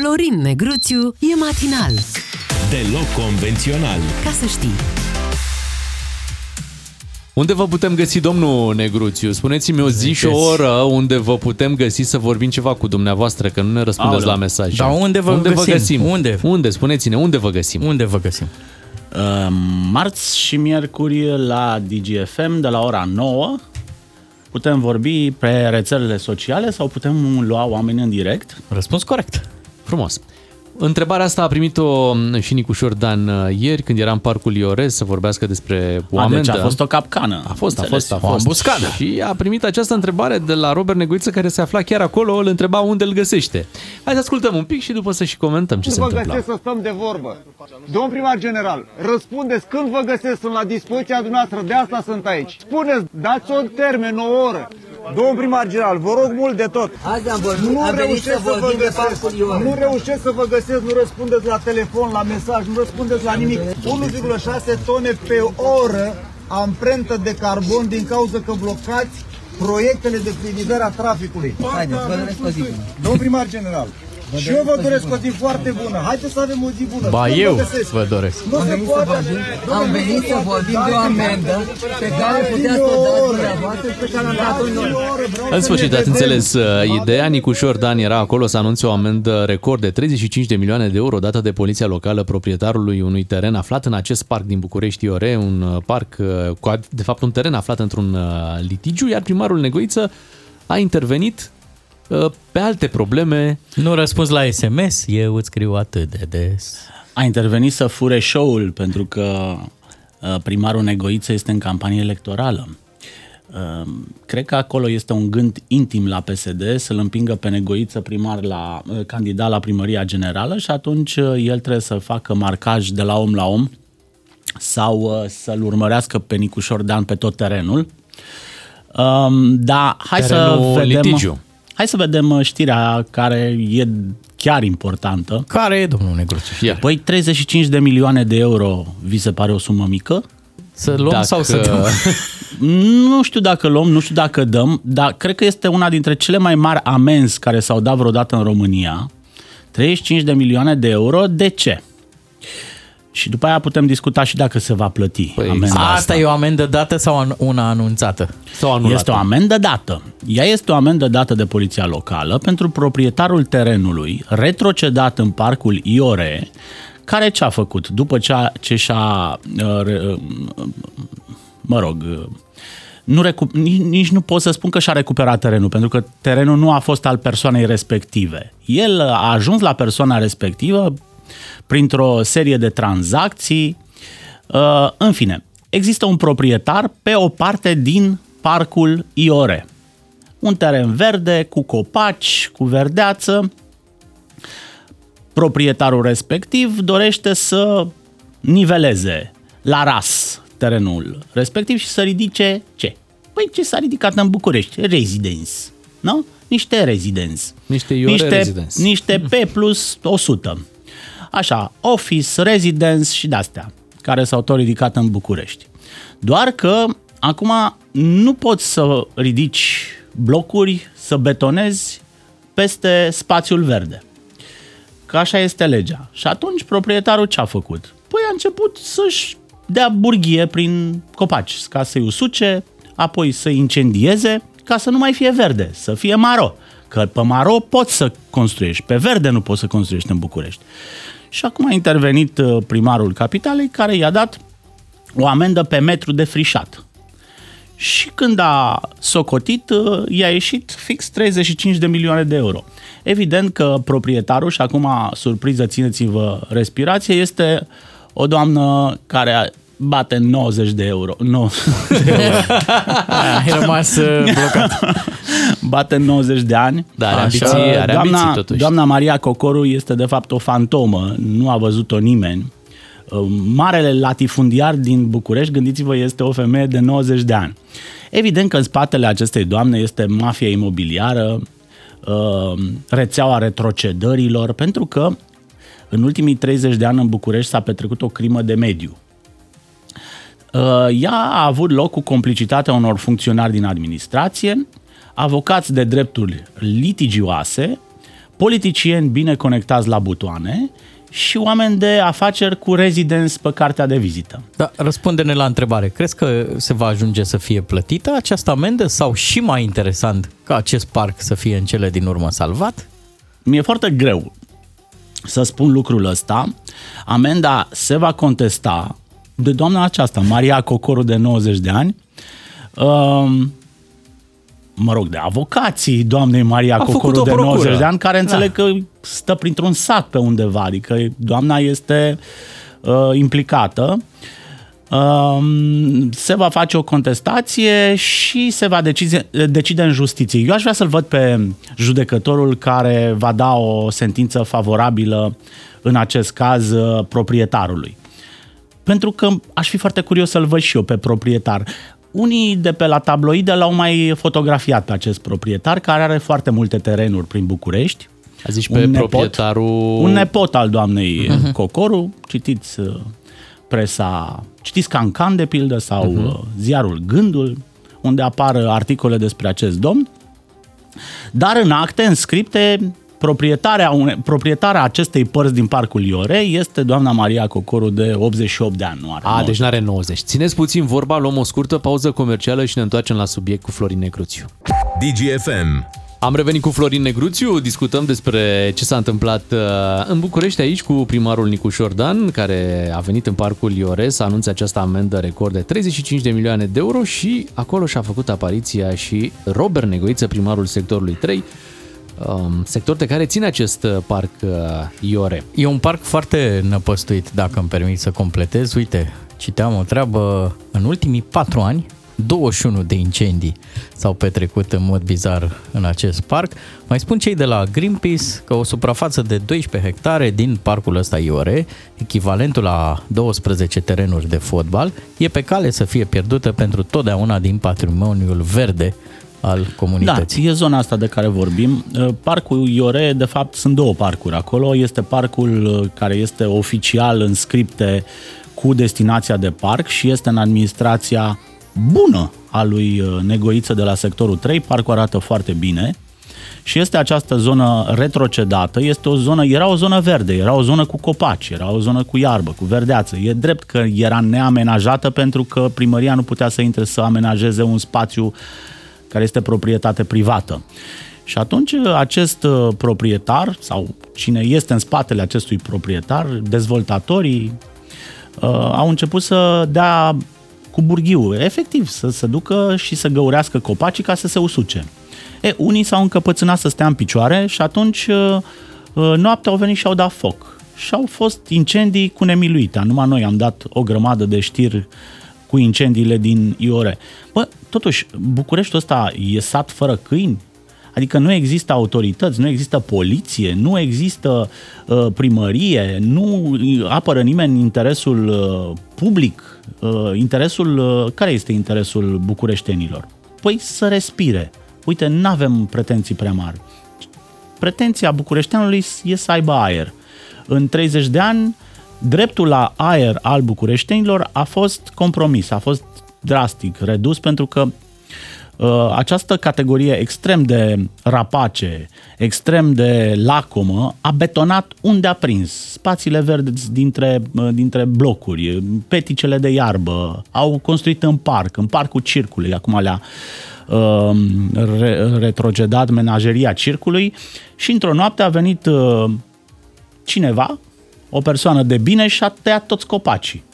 Florin Negruțiu e matinal. Deloc convențional. Ca să știi. Unde vă putem găsi, domnul Negruțiu? Spuneți-mi o zi și o oră unde vă putem găsi să vorbim ceva cu dumneavoastră, că nu ne răspundeți Aoleu. la mesaje. Dar unde vă unde găsim? Vă găsim? Unde? Unde? Spuneți-ne, unde vă găsim? Unde vă găsim? Uh, marți și miercuri la DGFM de la ora 9 putem vorbi pe rețelele sociale sau putem lua oameni în direct. Răspuns corect. Frumos. Întrebarea asta a primit-o și Nicușor Dan uh, ieri, când era în Parcul Iorez să vorbească despre o A, deci amendă. a fost o capcană. A fost, a Înțeles. fost, a O fost. ambuscadă. Și a primit această întrebare de la Robert Negoiță, care se afla chiar acolo, îl întreba unde îl găsește. Hai să ascultăm un pic și după să și comentăm ce se vă întâmplă. găsesc să stăm de vorbă. Domn primar general, răspundeți când vă găsesc, sunt la dispoziția dumneavoastră, de asta sunt aici. Spuneți, dați un termen, o oră. Domn primar general, vă rog mult de tot. Azi am vorbit, Nu am venit reușesc să să vă vorbim de găsesc, parcul Ion. nu reușesc să vă găsesc, nu răspundeți la telefon, la mesaj, nu răspundeți la nimic. 1,6 tone pe oră amprentă de carbon din cauza că blocați proiectele de fluidizare a traficului. Haideți, vă doresc o zi bună. Domn primar general, și eu vă doresc o zi foarte bună. Haideți să avem o zi bună. Ba Când eu găsesc? vă doresc. Nu Am se venit să poate. vorbim, Domnule, am venit să nu vorbim poate. de o amendă pe care puteți să o dați dumneavoastră și pe care am dat-o noi. În sfârșit, ați înțeles uh, ideea. Nicușor Dan era acolo să anunțe o amendă record de 35 de milioane de euro dată de poliția locală proprietarului unui teren aflat în acest parc din București Iore, un uh, parc, uh, cu, ad- de fapt un teren aflat într-un uh, litigiu, iar primarul Negoiță a intervenit uh, pe alte probleme. Nu răspuns la SMS, eu îți scriu atât de des. A intervenit să fure show-ul pentru că uh, primarul Negoiță este în campanie electorală. Uh, Cred că acolo este un gând intim la PSD să-l împingă pe Negoiță primar la uh, candidat la primăria generală și atunci uh, el trebuie să facă marcaj de la om la om sau uh, să-l urmărească pe Nicușor Dan pe tot terenul. Um, da, hai Terenul să vedem. litigiu. Hai să vedem uh, știrea care e chiar importantă. Care e domnul Negruțiu? Ia. Păi 35 de milioane de euro vi se pare o sumă mică? Să luăm Dacă- sau să dăm? Nu știu dacă luăm, nu știu dacă dăm, dar cred că este una dintre cele mai mari amenzi care s-au dat vreodată în România. 35 de milioane de euro. De ce? Și după aia putem discuta și dacă se va plăti Păi, amenza asta. Asta e o amendă dată sau an- una anunțată? sau anulată. Este o amendă dată. Ea este o amendă dată de poliția locală pentru proprietarul terenului retrocedat în parcul Iore, care ce a făcut? După ce, a, ce și-a, uh, re- uh, mă rog, uh, nu recu- nici, nici nu pot să spun că și-a recuperat terenul, pentru că terenul nu a fost al persoanei respective. El a ajuns la persoana respectivă printr-o serie de tranzacții. Uh, În fine, există un proprietar pe o parte din parcul Iore. Un teren verde, cu copaci, cu verdeață. Proprietarul respectiv dorește să niveleze la ras terenul respectiv și să ridice ce? Păi ce s-a ridicat în București? Residence. Nu? Niște residence. Niște Iore niște, residence. niște P plus 100. Așa, office, residence și de-astea, care s-au tot ridicat în București. Doar că acum nu poți să ridici blocuri, să betonezi peste spațiul verde. Că așa este legea. Și atunci proprietarul ce a făcut? Păi a început să-și dea burghie prin copaci, ca să-i usuce, apoi să-i incendieze, ca să nu mai fie verde, să fie maro. Că pe maro poți să construiești, pe verde nu poți să construiești în București. Și acum a intervenit uh, primarul capitalei care i-a dat o amendă pe metru de frișat. Și când a socotit, uh, i-a ieșit fix 35 de milioane de euro. Evident că proprietarul, și acum surpriză, țineți-vă respirație, este o doamnă care bate 90 de euro. No, de euro. Ai rămas uh, blocat. bate 90 de ani. Da, are Așa. ambiții, are doamna, ambiții totuși. Doamna Maria Cocoru este de fapt o fantomă, nu a văzut-o nimeni. Uh, Marele latifundiar din București, gândiți-vă, este o femeie de 90 de ani. Evident că în spatele acestei doamne este mafia imobiliară, uh, rețeaua retrocedărilor, pentru că în ultimii 30 de ani în București s-a petrecut o crimă de mediu. Uh, Ea a avut loc cu complicitatea unor funcționari din administrație, avocați de drepturi litigioase, politicieni bine conectați la butoane și oameni de afaceri cu rezidenți pe cartea de vizită. Da, răspunde-ne la întrebare. Crezi că se va ajunge să fie plătită această amendă sau și mai interesant ca acest parc să fie în cele din urmă salvat? Mi-e foarte greu să spun lucrul ăsta. Amenda se va contesta de doamna aceasta, Maria Cocoru de 90 de ani, um, mă rog, de avocații doamnei Maria A Cocoru făcut o de procură. 90 de ani, care înțeleg că stă printr-un sat pe undeva, adică doamna este uh, implicată. Um, se va face o contestație și se va decide, decide în justiție. Eu aș vrea să-l văd pe judecătorul care va da o sentință favorabilă în acest caz uh, proprietarului. Pentru că aș fi foarte curios să-l văd și eu pe proprietar. Unii de pe la tabloide l-au mai fotografiat pe acest proprietar, care are foarte multe terenuri prin București. A zis pe proprietarul... Un nepot al doamnei uh-huh. Cocoru. Citiți uh, presa, citiți Cancan de pildă sau uh-huh. ziarul Gândul, unde apar articole despre acest domn. Dar în acte, în scripte, proprietarea, une, proprietarea acestei părți din Parcul Iore este doamna Maria Cocoru de 88 de ani. Nu are A, 90. deci n-are 90. Țineți puțin vorba, luăm o scurtă pauză comercială și ne întoarcem la subiect cu Florin Negruțiu. DGFM. Am revenit cu Florin Negruțiu, discutăm despre ce s-a întâmplat uh, în București aici cu primarul Nicu Șordan, care a venit în parcul Iore să anunțe această amendă record de 35 de milioane de euro și acolo și-a făcut apariția și Robert Negoiță, primarul sectorului 3, um, sector de care ține acest uh, parc uh, Iore. E un parc foarte năpăstuit, dacă îmi permit să completez. Uite, citeam o treabă, în ultimii patru ani, 21 de incendii s-au petrecut în mod bizar în acest parc. Mai spun cei de la Greenpeace că o suprafață de 12 hectare din parcul ăsta Iore, echivalentul la 12 terenuri de fotbal, e pe cale să fie pierdută pentru totdeauna din patrimoniul verde al comunității. Da, e zona asta de care vorbim. Parcul Iore, de fapt, sunt două parcuri acolo. Este parcul uh, care este oficial în scripte cu destinația de parc și este în administrația bună a lui uh, Negoiță de la sectorul 3. Parcul arată foarte bine și este această zonă retrocedată, este o zonă, era o zonă verde, era o zonă cu copaci, era o zonă cu iarbă, cu verdeață. E drept că era neamenajată pentru că primăria nu putea să intre să amenajeze un spațiu care este proprietate privată. Și atunci acest uh, proprietar sau cine este în spatele acestui proprietar, dezvoltatorii, uh, au început să dea cu burghiu, efectiv, să se ducă și să găurească copacii ca să se usuce. E, unii s-au încăpățânat să stea în picioare și atunci uh, uh, noaptea au venit și au dat foc. Și au fost incendii cu nemiluite. Numai noi am dat o grămadă de știri cu incendiile din Iore. Bă, totuși, Bucureștiul ăsta e sat fără câini? Adică nu există autorități, nu există poliție, nu există uh, primărie, nu apără nimeni interesul uh, public, uh, interesul, uh, care este interesul bucureștenilor? Păi să respire. Uite, nu avem pretenții prea mari. Pretenția bucureșteanului e să aibă aer. În 30 de ani, dreptul la aer al bucureștenilor a fost compromis, a fost drastic redus pentru că uh, această categorie extrem de rapace, extrem de lacomă, a betonat unde a prins. Spațiile verzi dintre, uh, dintre blocuri, peticele de iarbă, au construit în parc, în parcul circului, acum le-a uh, re- retrocedat menageria circului și într-o noapte a venit uh, cineva, o persoană de bine și a tăiat toți copacii.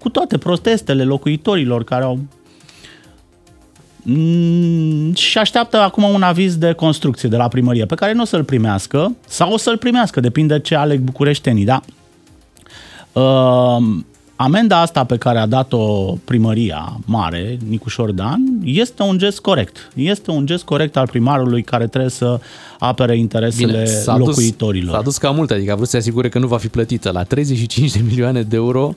Cu toate protestele locuitorilor care au Mm, și așteaptă acum un aviz de construcție de la primărie, pe care nu o să-l primească, sau o să-l primească, depinde ce aleg bucureștenii, da? Uh, amenda asta pe care a dat-o primăria mare, Nicu Șordan, este un gest corect. Este un gest corect al primarului care trebuie să apere interesele Bine, s-a locuitorilor. Dus, s-a dus cam mult, adică a vrut să se asigure că nu va fi plătită. La 35 de milioane de euro,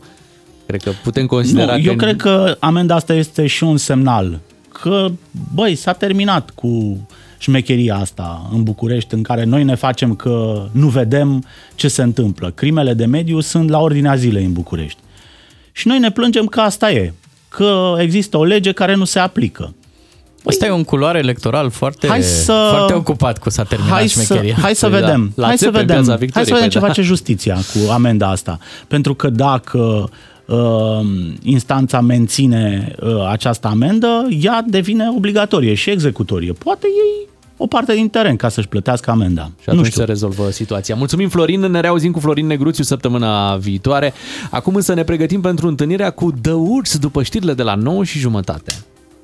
cred că putem considera nu, că... eu cred că amenda asta este și un semnal că, băi, s-a terminat cu șmecheria asta în București, în care noi ne facem că nu vedem ce se întâmplă. Crimele de mediu sunt la ordinea zilei în București. Și noi ne plângem că asta e, că există o lege care nu se aplică. Ăsta e un culoare electoral foarte, Hai să- foarte ocupat cu s-a terminat Hai să, șmecheria. hai să Păi da, vedem. la hai să țepe în vedem. Piața Hai Victoriei, să vedem ce păi da. face justiția cu amenda asta. Pentru că dacă uh, instanța menține uh, această amendă, ea devine obligatorie și executorie. Poate ei o parte din teren ca să-și plătească amenda. Și atunci nu știu. se rezolvă situația. Mulțumim, Florin. Ne reauzim cu Florin Negruțiu săptămâna viitoare. Acum însă ne pregătim pentru întâlnirea cu The Woods după știrile de la 9 și jumătate.